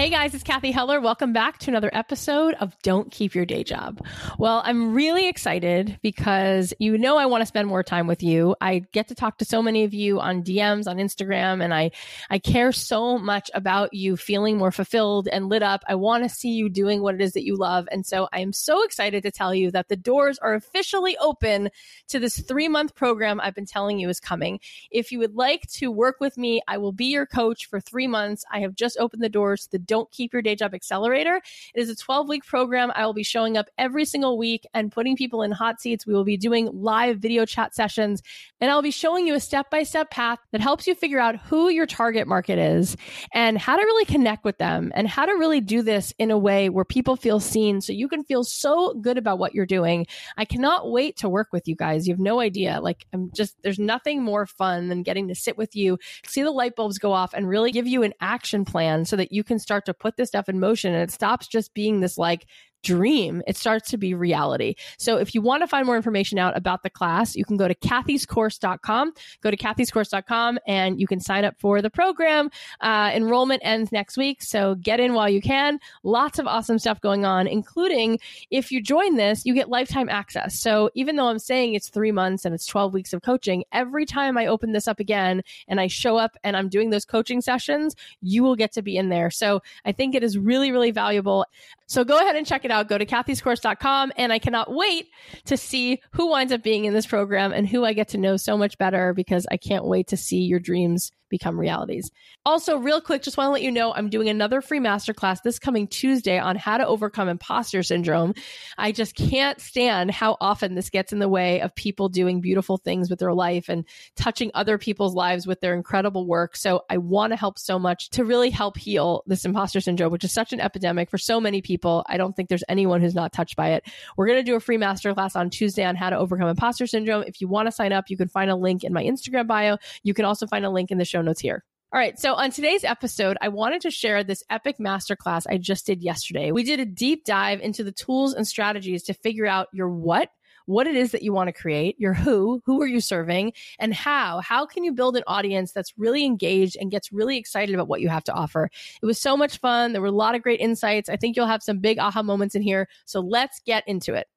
Hey guys, it's Cathy Heller. Welcome back to another episode of Don't Keep Your Day Job. Well, I'm really excited because you know I want to spend more time with you. I get to talk to so many of you on DMs on Instagram and I I care so much about you feeling more fulfilled and lit up. I want to see you doing what it is that you love. And so I am so excited to tell you that the doors are officially open to this 3-month program I've been telling you is coming. If you would like to work with me, I will be your coach for 3 months. I have just opened the doors to the don't Keep Your Day Job Accelerator. It is a 12 week program. I will be showing up every single week and putting people in hot seats. We will be doing live video chat sessions, and I'll be showing you a step by step path that helps you figure out who your target market is and how to really connect with them and how to really do this in a way where people feel seen so you can feel so good about what you're doing. I cannot wait to work with you guys. You have no idea. Like, I'm just, there's nothing more fun than getting to sit with you, see the light bulbs go off, and really give you an action plan so that you can start to put this stuff in motion and it stops just being this like dream, it starts to be reality. So if you want to find more information out about the class, you can go to cathyscourse.com. Go to cathyscourse.com and you can sign up for the program. Uh, enrollment ends next week. So get in while you can. Lots of awesome stuff going on, including if you join this, you get lifetime access. So even though I'm saying it's three months and it's 12 weeks of coaching, every time I open this up again and I show up and I'm doing those coaching sessions, you will get to be in there. So I think it is really, really valuable. So go ahead and check it out. Go to cathyscourse.com. And I cannot wait to see who winds up being in this program and who I get to know so much better because I can't wait to see your dreams become realities. Also, real quick, just want to let you know I'm doing another free masterclass this coming Tuesday on how to overcome imposter syndrome. I just can't stand how often this gets in the way of people doing beautiful things with their life and touching other people's lives with their incredible work. So I want to help so much to really help heal this imposter syndrome, which is such an epidemic for so many people. I don't think there's anyone who's not touched by it. We're going to do a free masterclass on Tuesday on how to overcome imposter syndrome. If you want to sign up, you can find a link in my Instagram bio. You can also find a link in the show show notes here. All right. So on today's episode, I wanted to share this epic masterclass I just did yesterday. We did a deep dive into the tools and strategies to figure out your what, what it is that you want to create, your who, who are you serving, and how. How can you build an audience that's really engaged and gets really excited about what you have to offer? It was so much fun. There were a lot of great insights. I think you'll have some big aha moments in here. So let's get into it.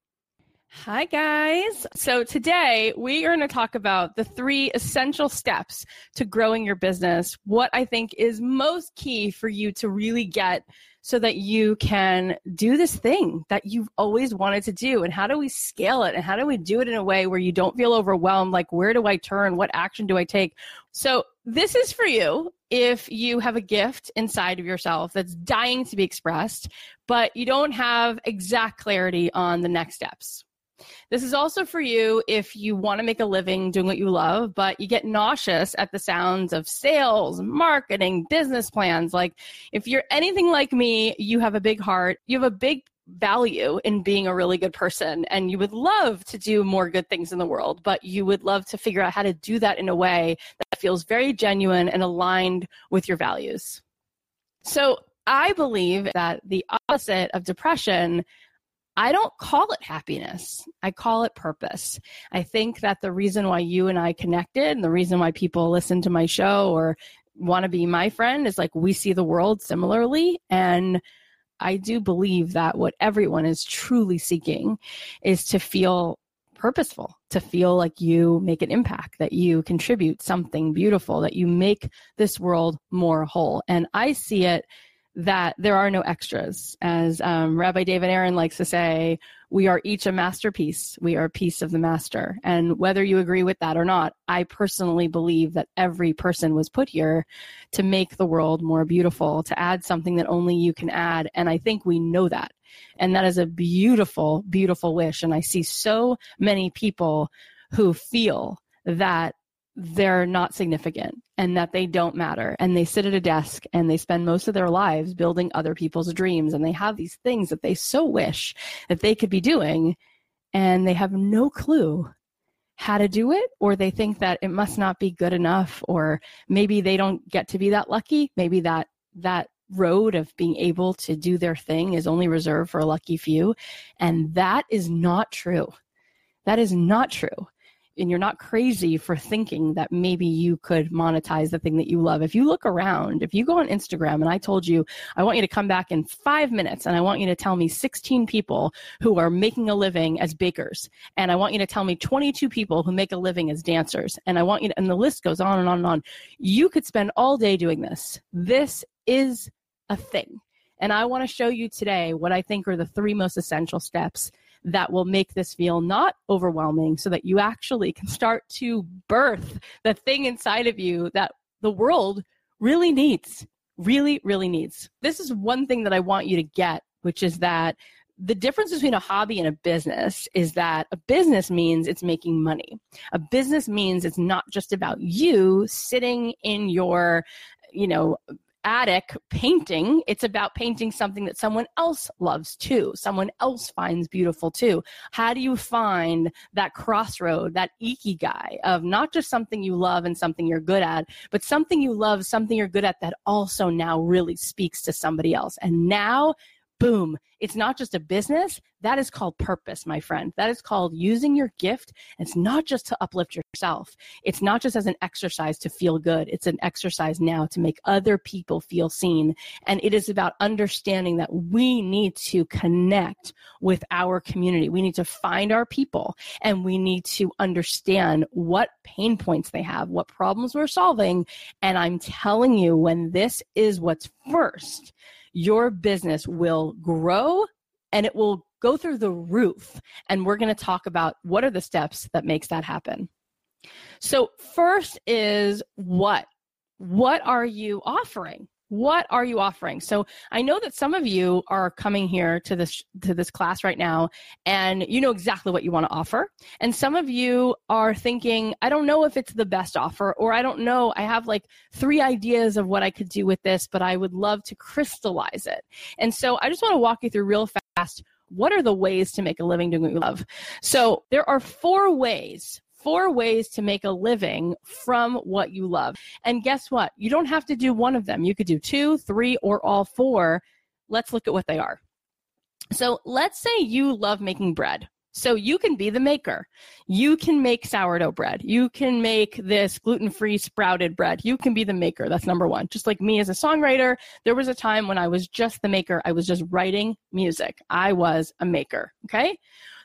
Hi, guys. So today we are going to talk about the three essential steps to growing your business. What I think is most key for you to really get so that you can do this thing that you've always wanted to do. And how do we scale it? And how do we do it in a way where you don't feel overwhelmed? Like, where do I turn? What action do I take? So, this is for you if you have a gift inside of yourself that's dying to be expressed, but you don't have exact clarity on the next steps this is also for you if you want to make a living doing what you love, but you get nauseous at the sounds of sales, marketing, business plans. Like if you're anything like me, you have a big heart, you have a big value in being a really good person and you would love to do more good things in the world but you would love to figure out how to do that in a way that feels very genuine and aligned with your values so i believe that the opposite of depression I don't call it happiness. I call it purpose. I think that the reason why you and I connected and the reason why people listen to my show or want to be my friend is like we see the world similarly. And I do believe that what everyone is truly seeking is to feel purposeful, to feel like you make an impact, that you contribute something beautiful, that you make this world more whole. And I see it that there are no extras. As um, Rabbi David Aaron likes to say, we are each a masterpiece. We are a piece of the master. And whether you agree with that or not, I personally believe that every person was put here to make the world more beautiful, to add something that only you can add. And I think we know that. And that is a beautiful, beautiful wish. And I see so many people who feel that they're not significant and that they don't matter. And they sit at a desk and they spend most of their lives building other people's dreams. And they have these things that they so wish that they could be doing. And they have no clue how to do it, or they think that it must not be good enough, or maybe they don't get to be that lucky. Maybe that, that road of being able to do their thing is only reserved for a lucky few. And that is not true. That is not true and you're not crazy for thinking that maybe you could monetize the thing that you love. If you look around, if you go on Instagram and I told you, I want you to come back in five minutes and I want you to tell me 16 people who are making a living as bakers. And I want you to tell me 22 people who make a living as dancers. And I want you to, and the list goes on and on and on. You could spend all day doing this. This is a thing. And I want to show you today what I think are the three most essential steps that will make this feel not overwhelming so that you actually can start to birth the thing inside of you that the world really needs, really, really needs. This is one thing that I want you to get, which is that the difference between a hobby and a business is that a business means it's making money. A business means it's not just about you sitting in your, you know, attic painting, it's about painting something that someone else loves too, someone else finds beautiful too. How do you find that crossroad, that ikigai of not just something you love and something you're good at, but something you love, something you're good at that also now really speaks to somebody else. And now boom, it's not just a business. That is called purpose, my friend. That is called using your gift. It's not just to uplift yourself. It's not just as an exercise to feel good. It's an exercise now to make other people feel seen. And it is about understanding that we need to connect with our community. We need to find our people and we need to understand what pain points they have, what problems we're solving. And I'm telling you, when this is what's first, your business will grow and it will go through the roof. And we're going to talk about what are the steps that makes that happen. So first is what? What are you offering? What are you offering? So i know that some of you are coming here to this to this class right now and you know exactly what you want to offer. And some of you are thinking i don't know if it's the best offer or i don't know i have like three ideas of what i could do with this but i would love to crystallize it. And so i just want to walk you through real fast what are the ways to make a living doing what you love? So there are four ways four ways to make a living from what you love. And guess what? You don't have to do one of them. You could do two, three, or all four. Let's look at what they are. So let's say you love making bread. So you can be the maker. You can make sourdough bread. You can make this gluten free sprouted bread. You can be the maker. That's number one. Just like me as a songwriter, there was a time when I was just the maker. I was just writing music. I was a maker. Okay.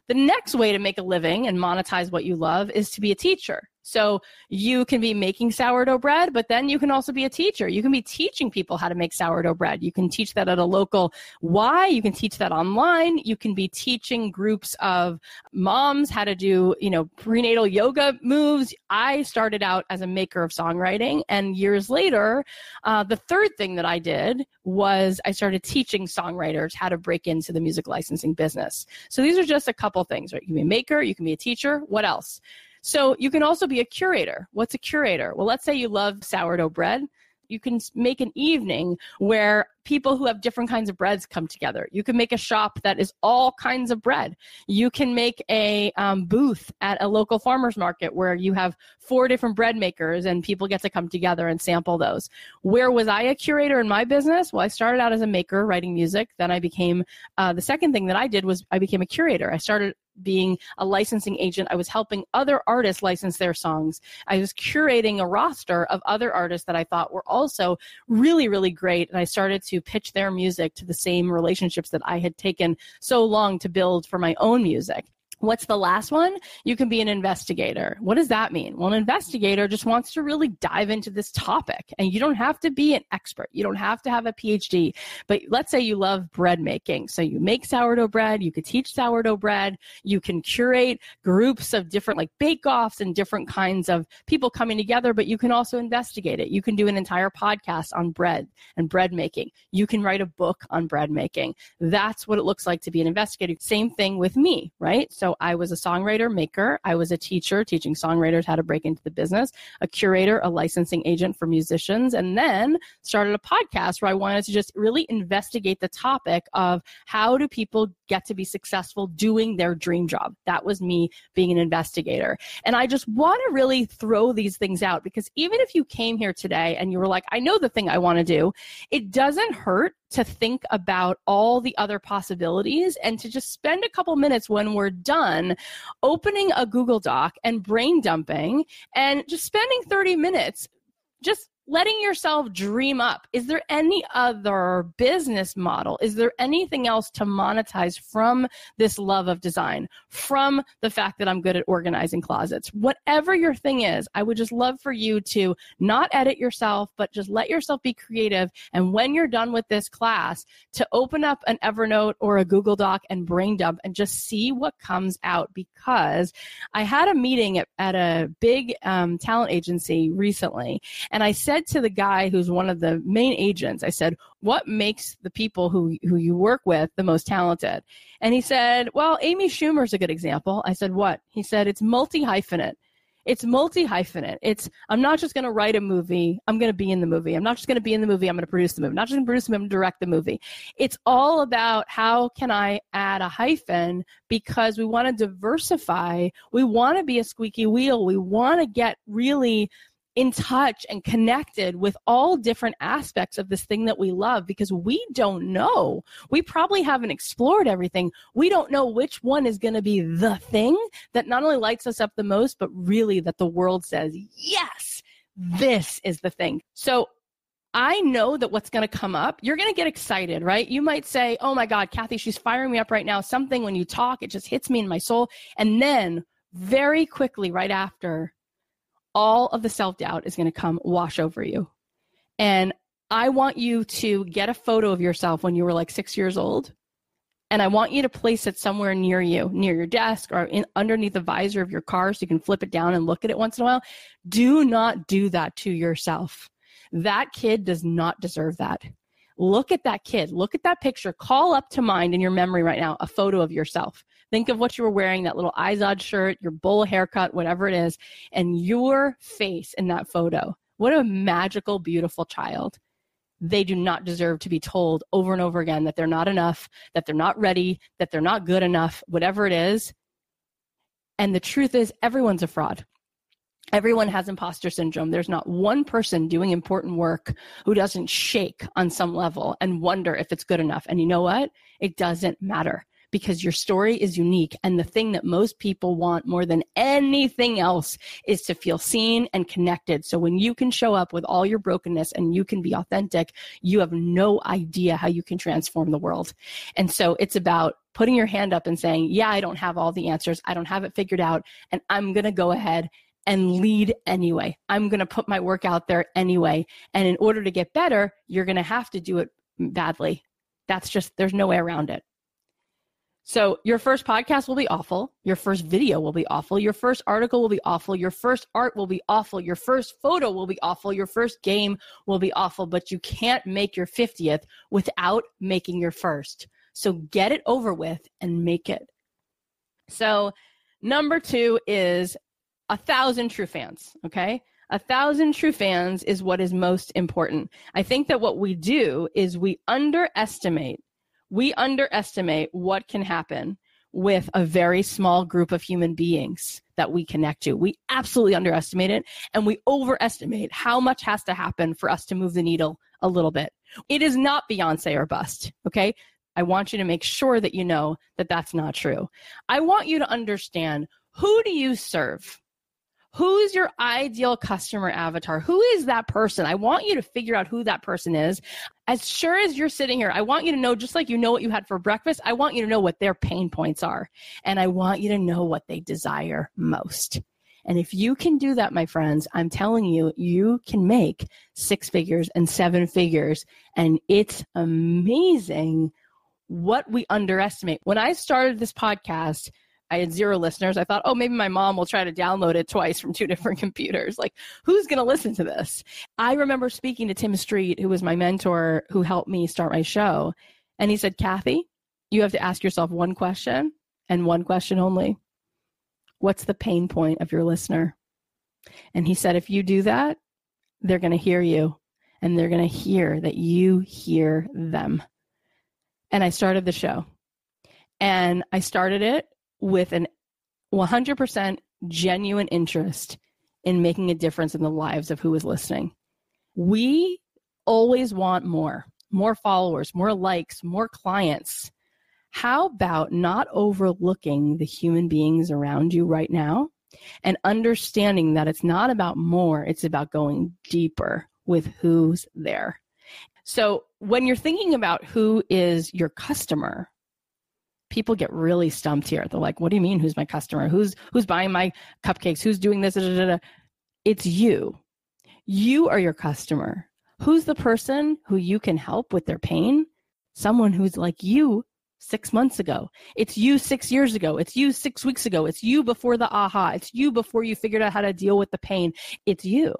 The next way to make a living and monetize what you love is to be a teacher. So you can be making sourdough bread, but then you can also be a teacher. You can be teaching people how to make sourdough bread. You can teach that at a local Y. You can teach that online. You can be teaching groups of moms how to do, you know, prenatal yoga moves. I started out as a maker of songwriting, and years later, uh, the third thing that I did was I started teaching songwriters how to break into the music licensing business. So these are just a couple things, right? You can be a maker, you can be a teacher. What else? So you can also be a curator. What's a curator? Well, let's say you love sourdough bread. You can make an evening where people who have different kinds of breads come together. You can make a shop that is all kinds of bread. You can make a um, booth at a local farmer's market where you have four different bread makers and people get to come together and sample those. Where was I a curator in my business? Well, I started out as a maker writing music. Then I became, uh, the second thing that I did was I became a curator. I started being a licensing agent. I was helping other artists license their songs. I was curating a roster of other artists that I thought were also really, really great. And I started to pitch their music to the same relationships that I had taken so long to build for my own music. What's the last one? You can be an investigator. What does that mean? Well, an investigator just wants to really dive into this topic. And you don't have to be an expert. You don't have to have a PhD. But let's say you love bread making. So you make sourdough bread. You could teach sourdough bread. You can curate groups of different like bake offs and different kinds of people coming together, but you can also investigate it. You can do an entire podcast on bread and bread making. You can write a book on bread making. That's what it looks like to be an investigator. Same thing with me, right? So so I was a songwriter maker. I was a teacher teaching songwriters how to break into the business, a curator, a licensing agent for musicians, and then started a podcast where I wanted to just really investigate the topic of how do people get to be successful doing their dream job. That was me being an investigator. And I just want to really throw these things out because even if you came here today and you were like, I know the thing I want to do, it doesn't hurt to think about all the other possibilities and to just spend a couple minutes when we're done opening a Google Doc and brain dumping and just spending 30 minutes just letting yourself dream up. Is there any other business model? Is there anything else to monetize from this love of design, from the fact that I'm good at organizing closets? Whatever your thing is, I would just love for you to not edit yourself, but just let yourself be creative. And when you're done with this class, to open up an Evernote or a Google Doc and brain dump and just see what comes out. Because I had a meeting at, at a big um, talent agency recently, and I said, said to the guy who's one of the main agents, I said, what makes the people who, who you work with the most talented? And he said, well, Amy Schumer's a good example. I said, what? He said, it's multi hyphenate it's multi hyphenate. It's I'm not just going to write a movie. I'm going to be in the movie. I'm not just going to be in the movie. I'm going to produce the movie. I'm not just going to produce the movie. I'm going to direct the movie. It's all about how can I add a hyphen because we want to diversify. We want to be a squeaky wheel. We want to get really in touch and connected with all different aspects of this thing that we love because we don't know. We probably haven't explored everything. We don't know which one is going to be the thing that not only lights us up the most, but really that the world says, yes, this is the thing. So I know that what's going to come up, you're going to get excited, right? You might say, Oh my God, Cathy, she's firing me up right now. Something when you talk, it just hits me in my soul. And then very quickly, right after, all of the self doubt is going to come wash over you. And I want you to get a photo of yourself when you were like six years old. And I want you to place it somewhere near you, near your desk or in, underneath the visor of your car so you can flip it down and look at it once in a while. Do not do that to yourself. That kid does not deserve that. Look at that kid. Look at that picture. Call up to mind in your memory right now a photo of yourself. Think of what you were wearing, that little Izod shirt, your bowl haircut, whatever it is, and your face in that photo. What a magical, beautiful child. They do not deserve to be told over and over again that they're not enough, that they're not ready, that they're not good enough, whatever it is. And the truth is, everyone's a fraud. Everyone has imposter syndrome. There's not one person doing important work who doesn't shake on some level and wonder if it's good enough. And you know what? It doesn't matter because your story is unique. And the thing that most people want more than anything else is to feel seen and connected. So when you can show up with all your brokenness and you can be authentic, you have no idea how you can transform the world. And so it's about putting your hand up and saying, yeah, I don't have all the answers. I don't have it figured out. And I'm going to go ahead and lead anyway. I'm going to put my work out there anyway. And in order to get better, you're going to have to do it badly. That's just, there's no way around it. So your first podcast will be awful. Your first video will be awful. Your first article will be awful. Your first art will be awful. Your first photo will be awful. Your first game will be awful, but you can't make your 50th without making your first. So get it over with and make it. So number two is a thousand true fans. Okay. A thousand true fans is what is most important. I think that what we do is we underestimate, we underestimate what can happen with a very small group of human beings that we connect to. We absolutely underestimate it and we overestimate how much has to happen for us to move the needle a little bit. It is not Beyonce or bust. Okay. I want you to make sure that you know that that's not true. I want you to understand who do you serve? Who's your ideal customer avatar? Who is that person? I want you to figure out who that person is. As sure as you're sitting here, I want you to know, just like you know what you had for breakfast, I want you to know what their pain points are. And I want you to know what they desire most. And if you can do that, my friends, I'm telling you, you can make six figures and seven figures. And it's amazing what we underestimate. When I started this podcast, I had zero listeners. I thought, oh, maybe my mom will try to download it twice from two different computers. Like, who's going to listen to this? I remember speaking to Tim Street, who was my mentor, who helped me start my show. And he said, Cathy, you have to ask yourself one question and one question only What's the pain point of your listener? And he said, if you do that, they're going to hear you and they're going to hear that you hear them. And I started the show. And I started it with an 100% genuine interest in making a difference in the lives of who is listening. We always want more, more followers, more likes, more clients. How about not overlooking the human beings around you right now and understanding that it's not about more, it's about going deeper with who's there. So when you're thinking about who is your customer, people get really stumped here. They're like, "What do you mean? Who's my customer? Who's who's buying my cupcakes? Who's doing this?" Da, da, da. It's you. You are your customer. Who's the person who you can help with their pain? Someone who's like you six months ago. It's you six years ago. It's you six weeks ago. It's you before the aha. It's you before you figured out how to deal with the pain. It's you.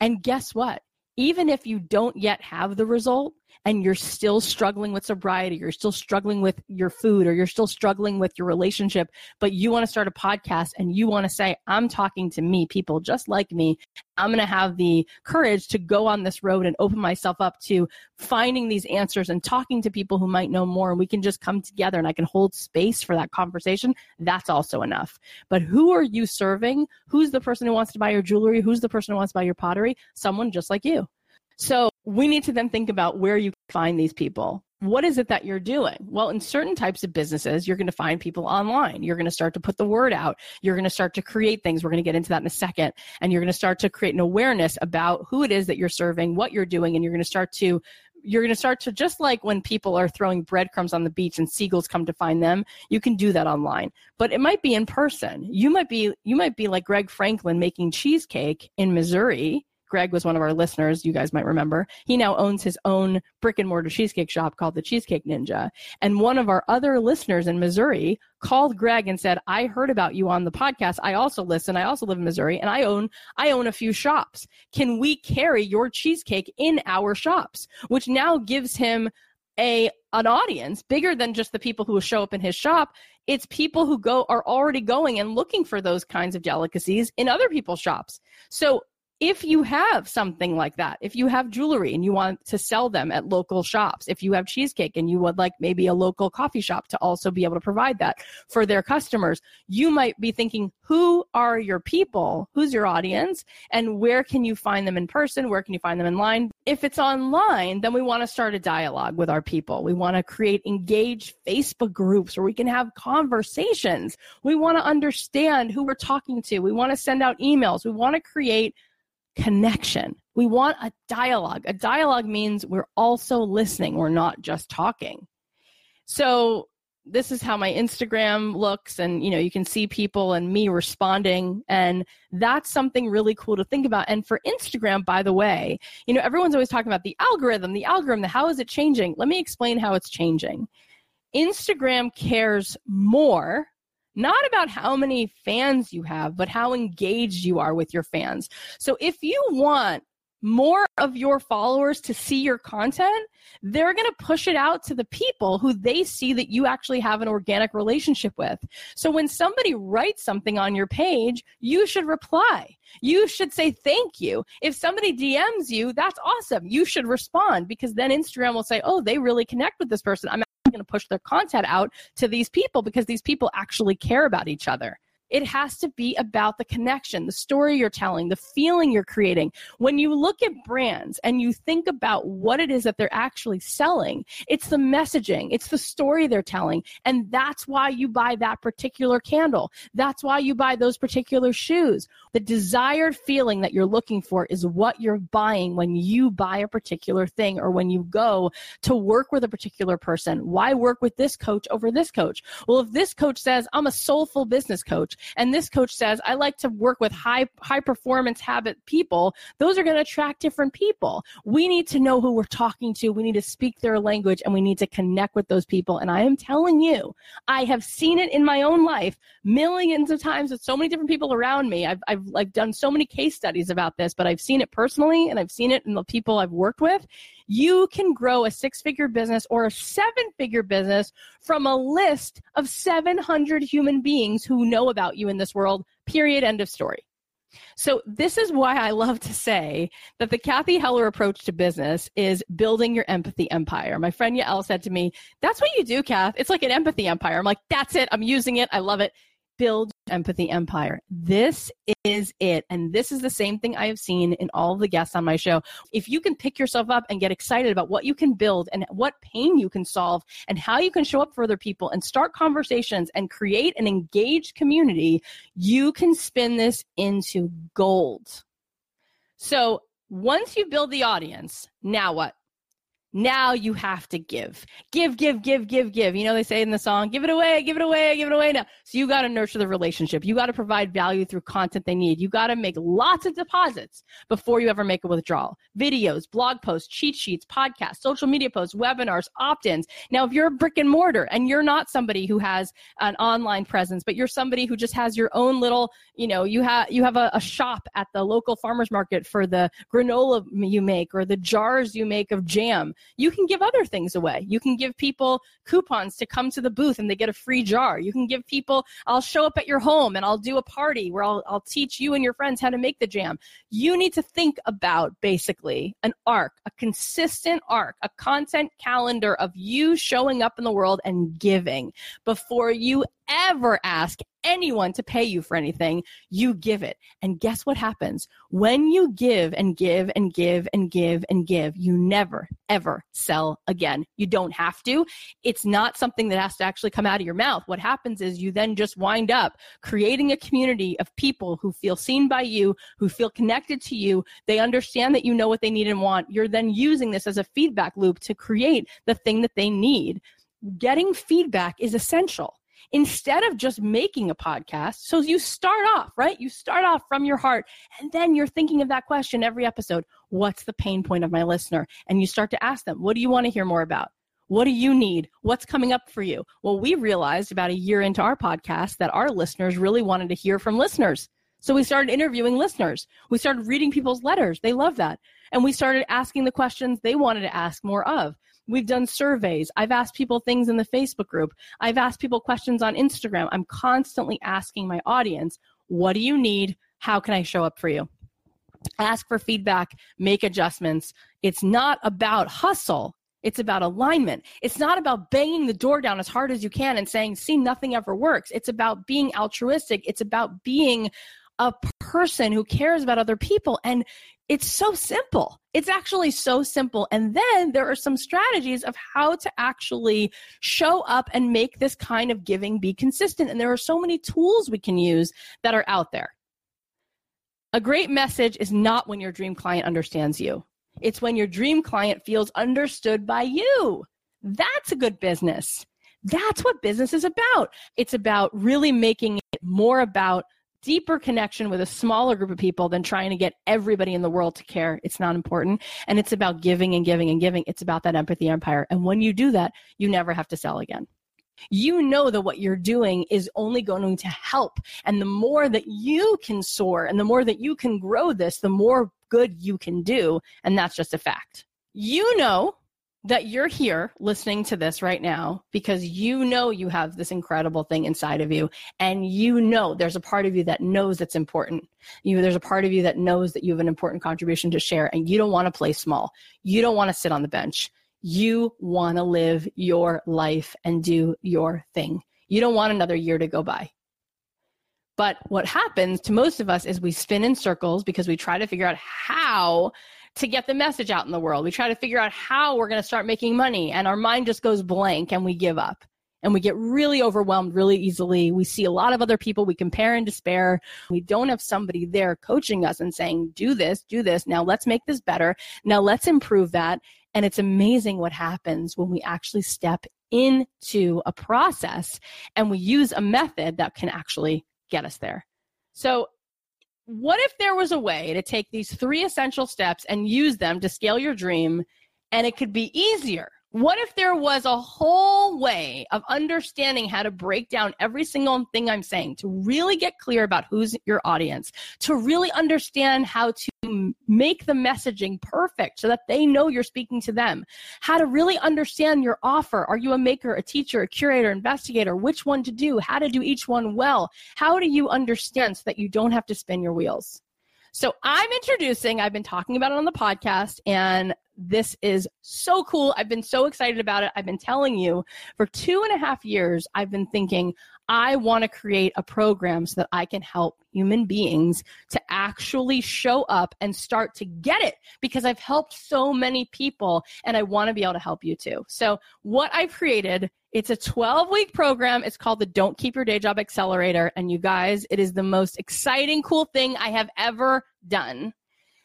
And guess what? Even if you don't yet have the result, and you're still struggling with sobriety, you're still struggling with your food, or you're still struggling with your relationship, but you want to start a podcast and you want to say, I'm talking to me, people just like me. I'm going to have the courage to go on this road and open myself up to finding these answers and talking to people who might know more. And we can just come together and I can hold space for that conversation. That's also enough. But who are you serving? Who's the person who wants to buy your jewelry? Who's the person who wants to buy your pottery? Someone just like you. So we need to then think about where you find these people. What is it that you're doing? Well, in certain types of businesses, you're going to find people online. You're going to start to put the word out. You're going to start to create things. We're going to get into that in a second. And you're going to start to create an awareness about who it is that you're serving, what you're doing, and you're going to start to you're going to start to just like when people are throwing breadcrumbs on the beach and seagulls come to find them you can do that online but it might be in person you might be you might be like greg franklin making cheesecake in missouri Greg was one of our listeners, you guys might remember. He now owns his own brick and mortar cheesecake shop called the Cheesecake Ninja. And one of our other listeners in Missouri called Greg and said, "I heard about you on the podcast. I also listen. I also live in Missouri and I own I own a few shops. Can we carry your cheesecake in our shops?" Which now gives him a an audience bigger than just the people who show up in his shop it's people who go are already going and looking for those kinds of delicacies in other people's shops so if you have something like that, if you have jewelry and you want to sell them at local shops, if you have cheesecake and you would like maybe a local coffee shop to also be able to provide that for their customers, you might be thinking, who are your people? Who's your audience? And where can you find them in person? Where can you find them in line? If it's online, then we want to start a dialogue with our people. We want to create engaged Facebook groups where we can have conversations. We want to understand who we're talking to. We want to send out emails. We want to create connection. We want a dialogue. A dialogue means we're also listening, we're not just talking. So, this is how my Instagram looks and you know you can see people and me responding and that's something really cool to think about and for Instagram by the way you know everyone's always talking about the algorithm the algorithm the how is it changing let me explain how it's changing Instagram cares more not about how many fans you have, but how engaged you are with your fans. So if you want more of your followers to see your content, they're going to push it out to the people who they see that you actually have an organic relationship with. So when somebody writes something on your page, you should reply. You should say thank you. If somebody DMs you, that's awesome. You should respond because then Instagram will say, oh, they really connect with this person. I'm going to push their content out to these people because these people actually care about each other. It has to be about the connection, the story you're telling, the feeling you're creating. When you look at brands and you think about what it is that they're actually selling, it's the messaging, it's the story they're telling. And that's why you buy that particular candle. That's why you buy those particular shoes. The desired feeling that you're looking for is what you're buying when you buy a particular thing or when you go to work with a particular person. Why work with this coach over this coach? Well, if this coach says, I'm a soulful business coach, and this coach says, I like to work with high, high performance habit people, those are going to attract different people. We need to know who we're talking to. We need to speak their language and we need to connect with those people. And I am telling you, I have seen it in my own life millions of times with so many different people around me. I've, I've like done so many case studies about this, but I've seen it personally and I've seen it in the people I've worked with. You can grow a six figure business or a seven figure business from a list of 700 human beings who know about you in this world, period, end of story. So this is why I love to say that the Cathy Heller approach to business is building your empathy empire. My friend Yael said to me, that's what you do, Cath. It's like an empathy empire. I'm like, that's it. I'm using it. I love it build empathy empire. This is it. And this is the same thing I have seen in all the guests on my show. If you can pick yourself up and get excited about what you can build and what pain you can solve and how you can show up for other people and start conversations and create an engaged community, you can spin this into gold. So once you build the audience, now what? Now you have to give. Give, give, give, give, give. You know, they say in the song, give it away, give it away, give it away now. So you got to nurture the relationship. You got to provide value through content they need. You got to make lots of deposits before you ever make a withdrawal. Videos, blog posts, cheat sheets, podcasts, social media posts, webinars, opt ins. Now, if you're a brick and mortar and you're not somebody who has an online presence, but you're somebody who just has your own little, you know, you have, you have a, a shop at the local farmer's market for the granola you make or the jars you make of jam you can give other things away. You can give people coupons to come to the booth and they get a free jar. You can give people, I'll show up at your home and I'll do a party where I'll, I'll teach you and your friends how to make the jam. You need to think about basically an arc, a consistent arc, a content calendar of you showing up in the world and giving before you ever ask anyone to pay you for anything, you give it. And guess what happens? When you give and give and give and give and give, you never, ever sell again. You don't have to. It's not something that has to actually come out of your mouth. What happens is you then just wind up creating a community of people who feel seen by you, who feel connected to you. They understand that you know what they need and want. You're then using this as a feedback loop to create the thing that they need. Getting feedback is essential instead of just making a podcast. So you start off, right? You start off from your heart and then you're thinking of that question every episode. What's the pain point of my listener? And you start to ask them, what do you want to hear more about? What do you need? What's coming up for you? Well, we realized about a year into our podcast that our listeners really wanted to hear from listeners. So we started interviewing listeners. We started reading people's letters. They love that. And we started asking the questions they wanted to ask more of. We've done surveys. I've asked people things in the Facebook group. I've asked people questions on Instagram. I'm constantly asking my audience, what do you need? How can I show up for you? Ask for feedback, make adjustments. It's not about hustle. It's about alignment. It's not about banging the door down as hard as you can and saying, see, nothing ever works. It's about being altruistic. It's about being a person who cares about other people. And it's so simple. It's actually so simple. And then there are some strategies of how to actually show up and make this kind of giving be consistent. And there are so many tools we can use that are out there. A great message is not when your dream client understands you. It's when your dream client feels understood by you. That's a good business. That's what business is about. It's about really making it more about deeper connection with a smaller group of people than trying to get everybody in the world to care. It's not important. And it's about giving and giving and giving. It's about that empathy empire. And when you do that, you never have to sell again. You know that what you're doing is only going to help. And the more that you can soar and the more that you can grow this, the more good you can do. And that's just a fact. You know that you're here listening to this right now because you know you have this incredible thing inside of you and you know there's a part of you that knows it's important. You there's a part of you that knows that you have an important contribution to share and you don't want to play small. You don't want to sit on the bench. You want to live your life and do your thing. You don't want another year to go by. But what happens to most of us is we spin in circles because we try to figure out how to get the message out in the world. We try to figure out how we're going to start making money, and our mind just goes blank and we give up. And we get really overwhelmed really easily. We see a lot of other people. We compare and despair. We don't have somebody there coaching us and saying, do this, do this. Now let's make this better. Now let's improve that. And it's amazing what happens when we actually step into a process and we use a method that can actually get us there. So, what if there was a way to take these three essential steps and use them to scale your dream and it could be easier? What if there was a whole way of understanding how to break down every single thing I'm saying to really get clear about who's your audience, to really understand how to make the messaging perfect so that they know you're speaking to them, how to really understand your offer. Are you a maker, a teacher, a curator, investigator? Which one to do, how to do each one well? How do you understand so that you don't have to spin your wheels? So I'm introducing, I've been talking about it on the podcast, and this is so cool. I've been so excited about it. I've been telling you for two and a half years, I've been thinking, I want to create a program so that I can help human beings to actually show up and start to get it because I've helped so many people and I want to be able to help you too. So, what I've created it's a 12 week program. It's called the Don't Keep Your Day Job Accelerator. And you guys, it is the most exciting, cool thing I have ever done.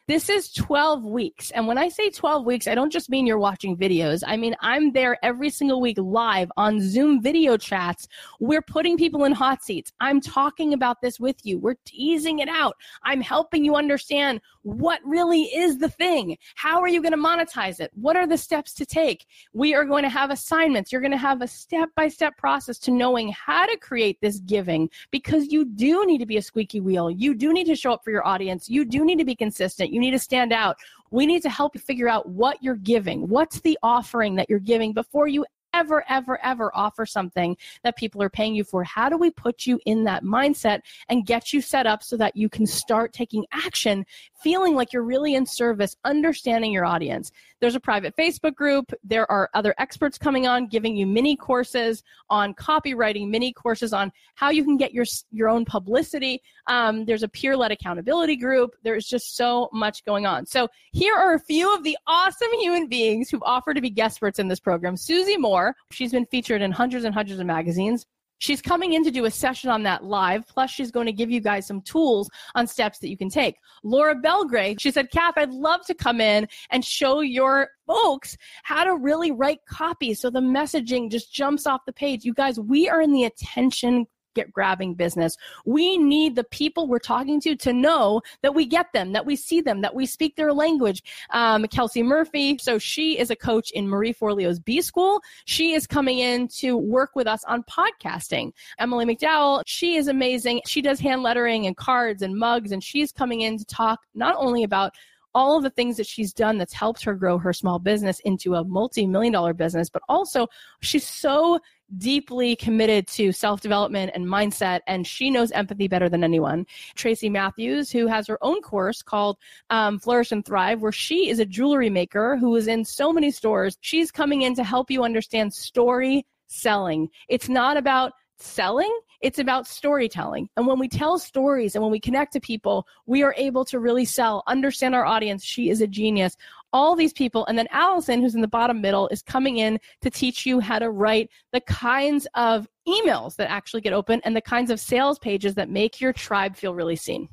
This is 12 weeks. And when I say 12 weeks, I don't just mean you're watching videos. I mean, I'm there every single week live on Zoom video chats. We're putting people in hot seats. I'm talking about this with you. We're teasing it out. I'm helping you understand what really is the thing. How are you going to monetize it? What are the steps to take? We are going to have assignments. You're going to have a step by step process to knowing how to create this giving because you do need to be a squeaky wheel. You do need to show up for your audience. You do need to be consistent. You need to stand out. We need to help you figure out what you're giving. What's the offering that you're giving before you ever, ever, ever offer something that people are paying you for? How do we put you in that mindset and get you set up so that you can start taking action, feeling like you're really in service, understanding your audience? There's a private Facebook group. There are other experts coming on giving you mini courses on copywriting, mini courses on how you can get your, your own publicity. Um, there's a peer led accountability group. There's just so much going on. So here are a few of the awesome human beings who've offered to be guest experts in this program. Susie Moore, she's been featured in hundreds and hundreds of magazines. She's coming in to do a session on that live. Plus, she's going to give you guys some tools on steps that you can take. Laura Belgray, she said, Cath, I'd love to come in and show your folks how to really write copy so the messaging just jumps off the page. You guys, we are in the attention get grabbing business. We need the people we're talking to to know that we get them, that we see them, that we speak their language. Um, Kelsey Murphy, so she is a coach in Marie Forleo's B School. She is coming in to work with us on podcasting. Emily McDowell, she is amazing. She does hand lettering and cards and mugs, and she's coming in to talk not only about all of the things that she's done that's helped her grow her small business into a multi-million dollar business but also she's so deeply committed to self development and mindset, and she knows empathy better than anyone. Tracy Matthews, who has her own course called um, Flourish and Thrive, where she is a jewelry maker who is in so many stores. She's coming in to help you understand story selling. It's not about selling, it's about storytelling. And when we tell stories and when we connect to people, we are able to really sell, understand our audience. She is a genius all these people. And then Allison, who's in the bottom middle, is coming in to teach you how to write the kinds of emails that actually get open and the kinds of sales pages that make your tribe feel really seen.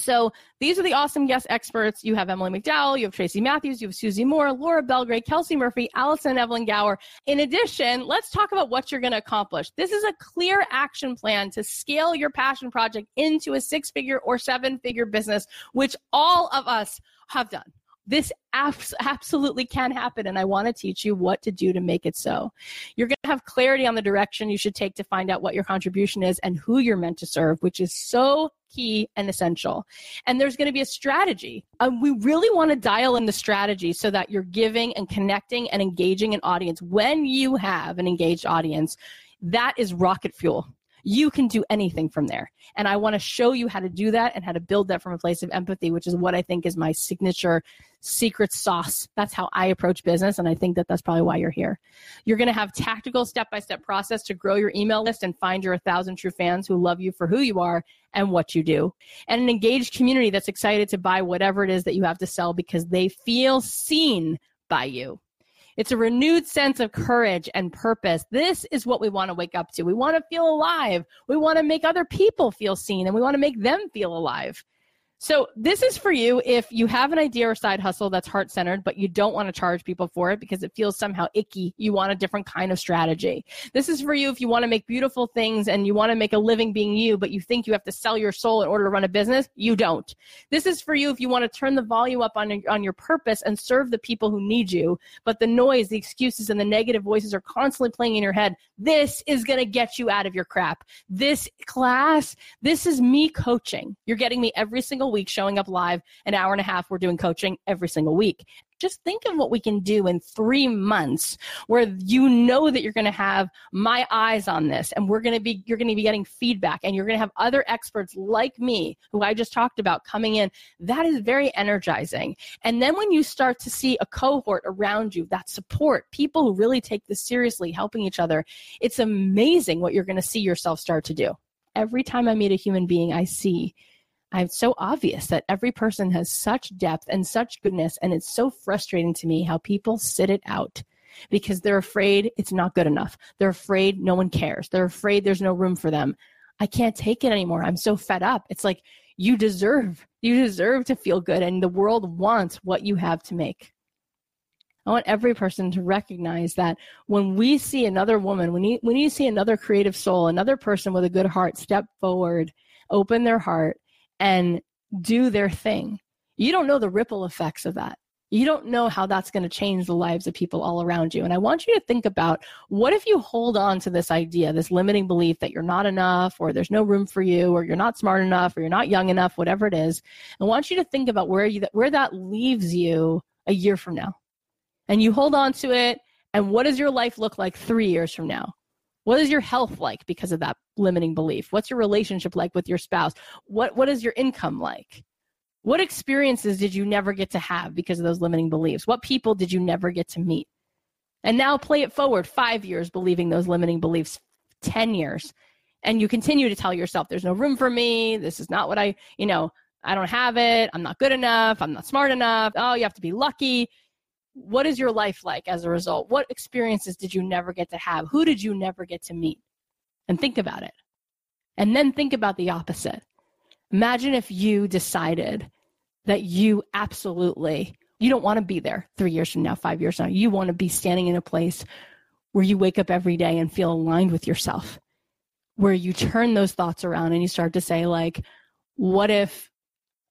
So these are the awesome guest experts. You have Emily McDowell, you have Tracy Matthews, you have Susie Moore, Laura Belgray, Kelsey Murphy, Allison Evelyn Gower. In addition, let's talk about what you're going to accomplish. This is a clear action plan to scale your passion project into a six figure or seven figure business, which all of us have done. This abs- absolutely can happen, and I want to teach you what to do to make it so. You're going to have clarity on the direction you should take to find out what your contribution is and who you're meant to serve, which is so key and essential. And there's going to be a strategy. Um, we really want to dial in the strategy so that you're giving and connecting and engaging an audience. When you have an engaged audience, that is rocket fuel you can do anything from there. And I want to show you how to do that and how to build that from a place of empathy, which is what I think is my signature secret sauce. That's how I approach business. And I think that that's probably why you're here. You're going to have tactical step by step process to grow your email list and find your 1,000 true fans who love you for who you are and what you do. And an engaged community that's excited to buy whatever it is that you have to sell because they feel seen by you. It's a renewed sense of courage and purpose. This is what we want to wake up to. We want to feel alive. We want to make other people feel seen and we want to make them feel alive. So this is for you if you have an idea or side hustle that's heart centered, but you don't want to charge people for it because it feels somehow icky. You want a different kind of strategy. This is for you if you want to make beautiful things and you want to make a living being you, but you think you have to sell your soul in order to run a business. You don't. This is for you if you want to turn the volume up on your, on your purpose and serve the people who need you, but the noise, the excuses, and the negative voices are constantly playing in your head. This is going to get you out of your crap. This class, this is me coaching. You're getting me every single single week showing up live an hour and a half. We're doing coaching every single week. Just think of what we can do in three months where you know that you're going to have my eyes on this and we're going to be, you're going to be getting feedback and you're going to have other experts like me who I just talked about coming in. That is very energizing. And then when you start to see a cohort around you that support people who really take this seriously, helping each other, it's amazing what you're going to see yourself start to do every time I meet a human being, I see it's so obvious that every person has such depth and such goodness. And it's so frustrating to me how people sit it out because they're afraid it's not good enough. They're afraid no one cares. They're afraid there's no room for them. I can't take it anymore. I'm so fed up. It's like you deserve, you deserve to feel good and the world wants what you have to make. I want every person to recognize that when we see another woman, when you, when you see another creative soul, another person with a good heart step forward, open their heart, and do their thing. You don't know the ripple effects of that. You don't know how that's going to change the lives of people all around you. And I want you to think about what if you hold on to this idea, this limiting belief that you're not enough, or there's no room for you, or you're not smart enough, or you're not young enough, whatever it is. I want you to think about where you where that leaves you a year from now. And you hold on to it, and what does your life look like three years from now? What is your health like because of that limiting belief? What's your relationship like with your spouse? What what is your income like? What experiences did you never get to have because of those limiting beliefs? What people did you never get to meet? And now play it forward 5 years believing those limiting beliefs, 10 years. And you continue to tell yourself there's no room for me, this is not what I, you know, I don't have it, I'm not good enough, I'm not smart enough. Oh, you have to be lucky what is your life like as a result? What experiences did you never get to have? Who did you never get to meet? And think about it. And then think about the opposite. Imagine if you decided that you absolutely you don't want to be there 3 years from now, 5 years from now. You want to be standing in a place where you wake up every day and feel aligned with yourself. Where you turn those thoughts around and you start to say like what if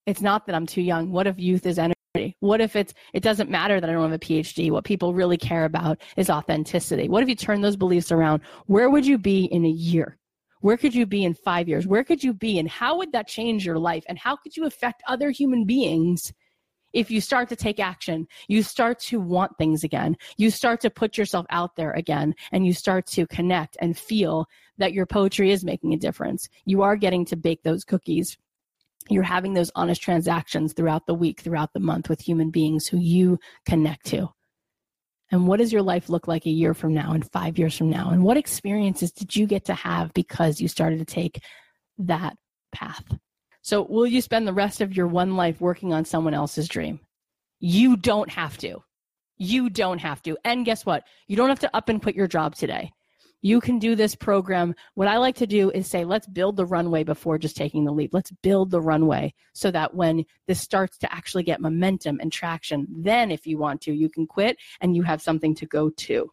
it's not that I'm too young? What if youth is energy? What if it's it doesn't matter that I don't have a PhD? What people really care about is authenticity. What if you turn those beliefs around? Where would you be in a year? Where could you be in 5 years? Where could you be and how would that change your life and how could you affect other human beings? If you start to take action, you start to want things again. You start to put yourself out there again and you start to connect and feel that your poetry is making a difference. You are getting to bake those cookies you're having those honest transactions throughout the week, throughout the month with human beings who you connect to. And what does your life look like a year from now and five years from now? And what experiences did you get to have because you started to take that path? So, will you spend the rest of your one life working on someone else's dream? You don't have to. You don't have to. And guess what? You don't have to up and quit your job today you can do this program. What I like to do is say, let's build the runway before just taking the leap. Let's build the runway so that when this starts to actually get momentum and traction, then if you want to, you can quit and you have something to go to.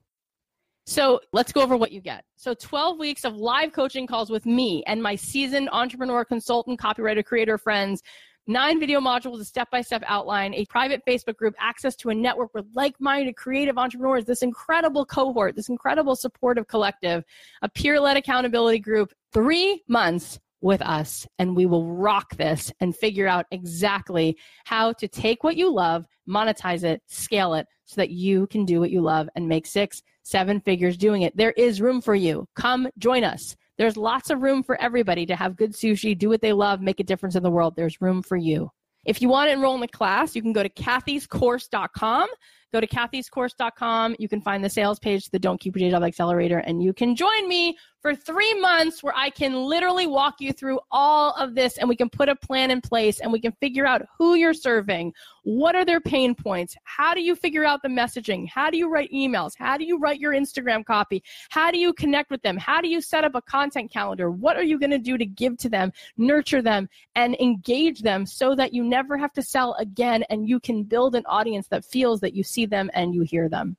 So let's go over what you get. So 12 weeks of live coaching calls with me and my seasoned entrepreneur, consultant, copywriter, creator friends nine video modules, a step by step outline, a private Facebook group, access to a network with like minded creative entrepreneurs, this incredible cohort, this incredible supportive collective, a peer led accountability group, three months with us, and we will rock this and figure out exactly how to take what you love, monetize it, scale it so that you can do what you love and make six, seven figures doing it. There is room for you. Come join us There's lots of room for everybody to have good sushi, do what they love, make a difference in the world. There's room for you. If you want to enroll in the class, you can go to cathyscourse.com. Go to cathyscourse.com. You can find the sales page, the Don't Keep Your Day Job Accelerator, and you can join me for three months where I can literally walk you through all of this and we can put a plan in place and we can figure out who you're serving. What are their pain points? How do you figure out the messaging? How do you write emails? How do you write your Instagram copy? How do you connect with them? How do you set up a content calendar? What are you going to do to give to them, nurture them, and engage them so that you never have to sell again and you can build an audience that feels that you see them and you hear them?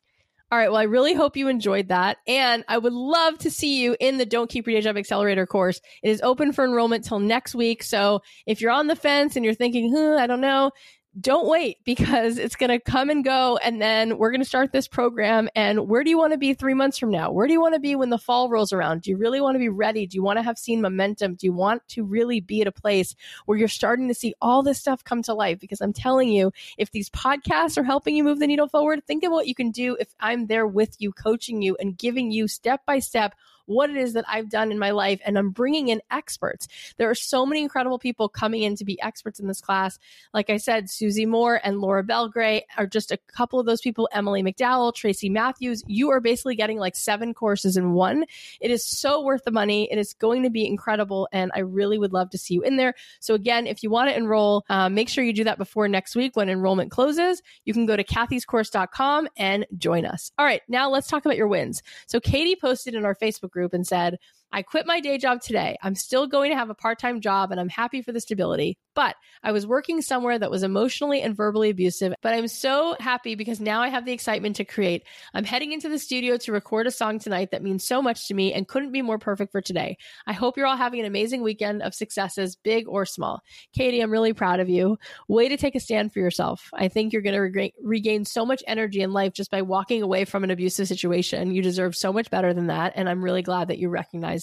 All right. Well, I really hope you enjoyed that. And I would love to see you in the Don't Keep Your Day Job Accelerator course. It is open for enrollment till next week. So if you're on the fence and you're thinking, huh, I don't know, don't wait because it's going to come and go. And then we're going to start this program. And where do you want to be three months from now? Where do you want to be when the fall rolls around? Do you really want to be ready? Do you want to have seen momentum? Do you want to really be at a place where you're starting to see all this stuff come to life? Because I'm telling you, if these podcasts are helping you move the needle forward, think of what you can do if I'm there with you, coaching you and giving you step by step what it is that I've done in my life. And I'm bringing in experts. There are so many incredible people coming in to be experts in this class. Like I said, Susie Moore and Laura Belgray are just a couple of those people, Emily McDowell, Tracy Matthews. You are basically getting like seven courses in one. It is so worth the money. It is going to be incredible. And I really would love to see you in there. So again, if you want to enroll, uh, make sure you do that before next week when enrollment closes. You can go to cathyscourse.com and join us. All right. Now let's talk about your wins. So Katie posted in our Facebook group and said, I quit my day job today. I'm still going to have a part time job and I'm happy for the stability. But I was working somewhere that was emotionally and verbally abusive. But I'm so happy because now I have the excitement to create. I'm heading into the studio to record a song tonight that means so much to me and couldn't be more perfect for today. I hope you're all having an amazing weekend of successes, big or small. Katie, I'm really proud of you. Way to take a stand for yourself. I think you're going to reg- regain so much energy in life just by walking away from an abusive situation. You deserve so much better than that. And I'm really glad that you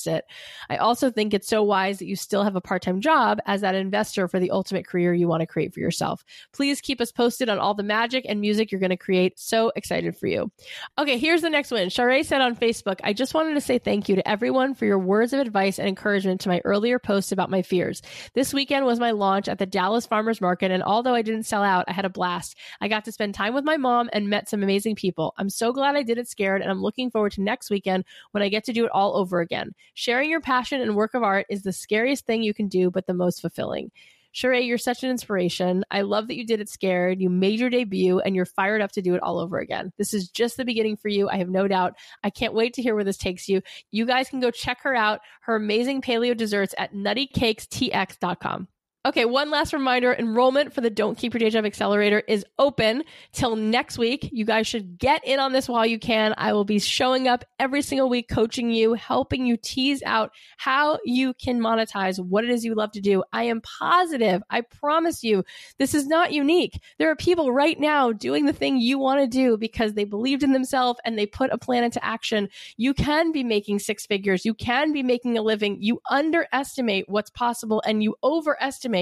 it. I also think it's so wise that you still have a part time job as that investor for the ultimate career you want to create for yourself. Please keep us posted on all the magic and music you're going to create. So excited for you. Okay, here's the next one. Share said on Facebook, I just wanted to say thank you to everyone for your words of advice and encouragement to my earlier posts about my fears. This weekend was my launch at the Dallas Farmers Market, and although I didn't sell out, I had a blast. I got to spend time with my mom and met some amazing people. I'm so glad I did it scared, and I'm looking forward to next weekend when I get to do it all over again. Sharing your passion and work of art is the scariest thing you can do, but the most fulfilling. Sheree, you're such an inspiration. I love that you did it scared. You made your debut and you're fired up to do it all over again. This is just the beginning for you. I have no doubt. I can't wait to hear where this takes you. You guys can go check her out, her amazing paleo desserts at nuttycakestx.com. Okay, one last reminder enrollment for the Don't Keep Your Day Job Accelerator is open till next week. You guys should get in on this while you can. I will be showing up every single week, coaching you, helping you tease out how you can monetize what it is you love to do. I am positive, I promise you, this is not unique. There are people right now doing the thing you want to do because they believed in themselves and they put a plan into action. You can be making six figures, you can be making a living. You underestimate what's possible and you overestimate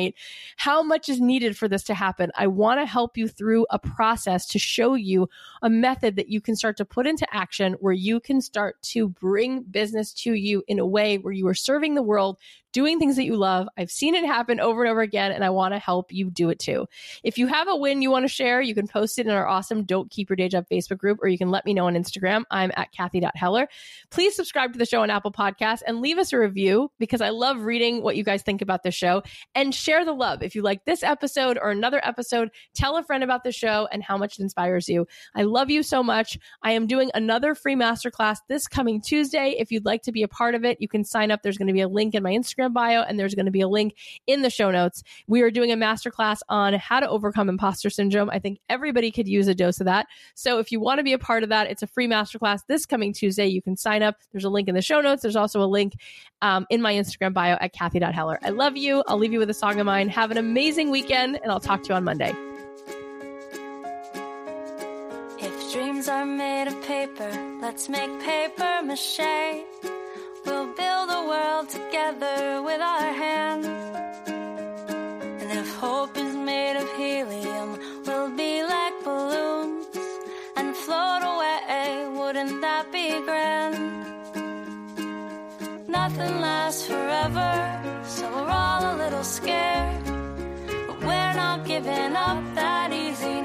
how much is needed for this to happen. I want to help you through a process to show you a method that you can start to put into action where you can start to bring business to you in a way where you are serving the world doing things that you love. I've seen it happen over and over again, and I want to help you do it too. If you have a win you want to share, you can post it in our awesome Don't Keep Your Day Job Facebook group, or you can let me know on Instagram. I'm at Cathy.Heller. Please subscribe to the show on Apple Podcasts and leave us a review because I love reading what you guys think about the show and share the love. If you like this episode or another episode, tell a friend about the show and how much it inspires you. I love you so much. I am doing another free masterclass this coming Tuesday. If you'd like to be a part of it, you can sign up. There's going to be a link in my Instagram Instagram bio, and there's going to be a link in the show notes. We are doing a masterclass on how to overcome imposter syndrome. I think everybody could use a dose of that. So if you want to be a part of that, it's a free masterclass this coming Tuesday. You can sign up. There's a link in the show notes. There's also a link um, in my Instagram bio at Cathy.Heller. I love you. I'll leave you with a song of mine. Have an amazing weekend, and I'll talk to you on Monday. If dreams are made of paper, let's make paper mache. Build a world together with our hands. And if hope is made of helium, we'll be like balloons and float away. Wouldn't that be grand? Nothing like forever, so we're all a little scared. But we're not giving up that easy,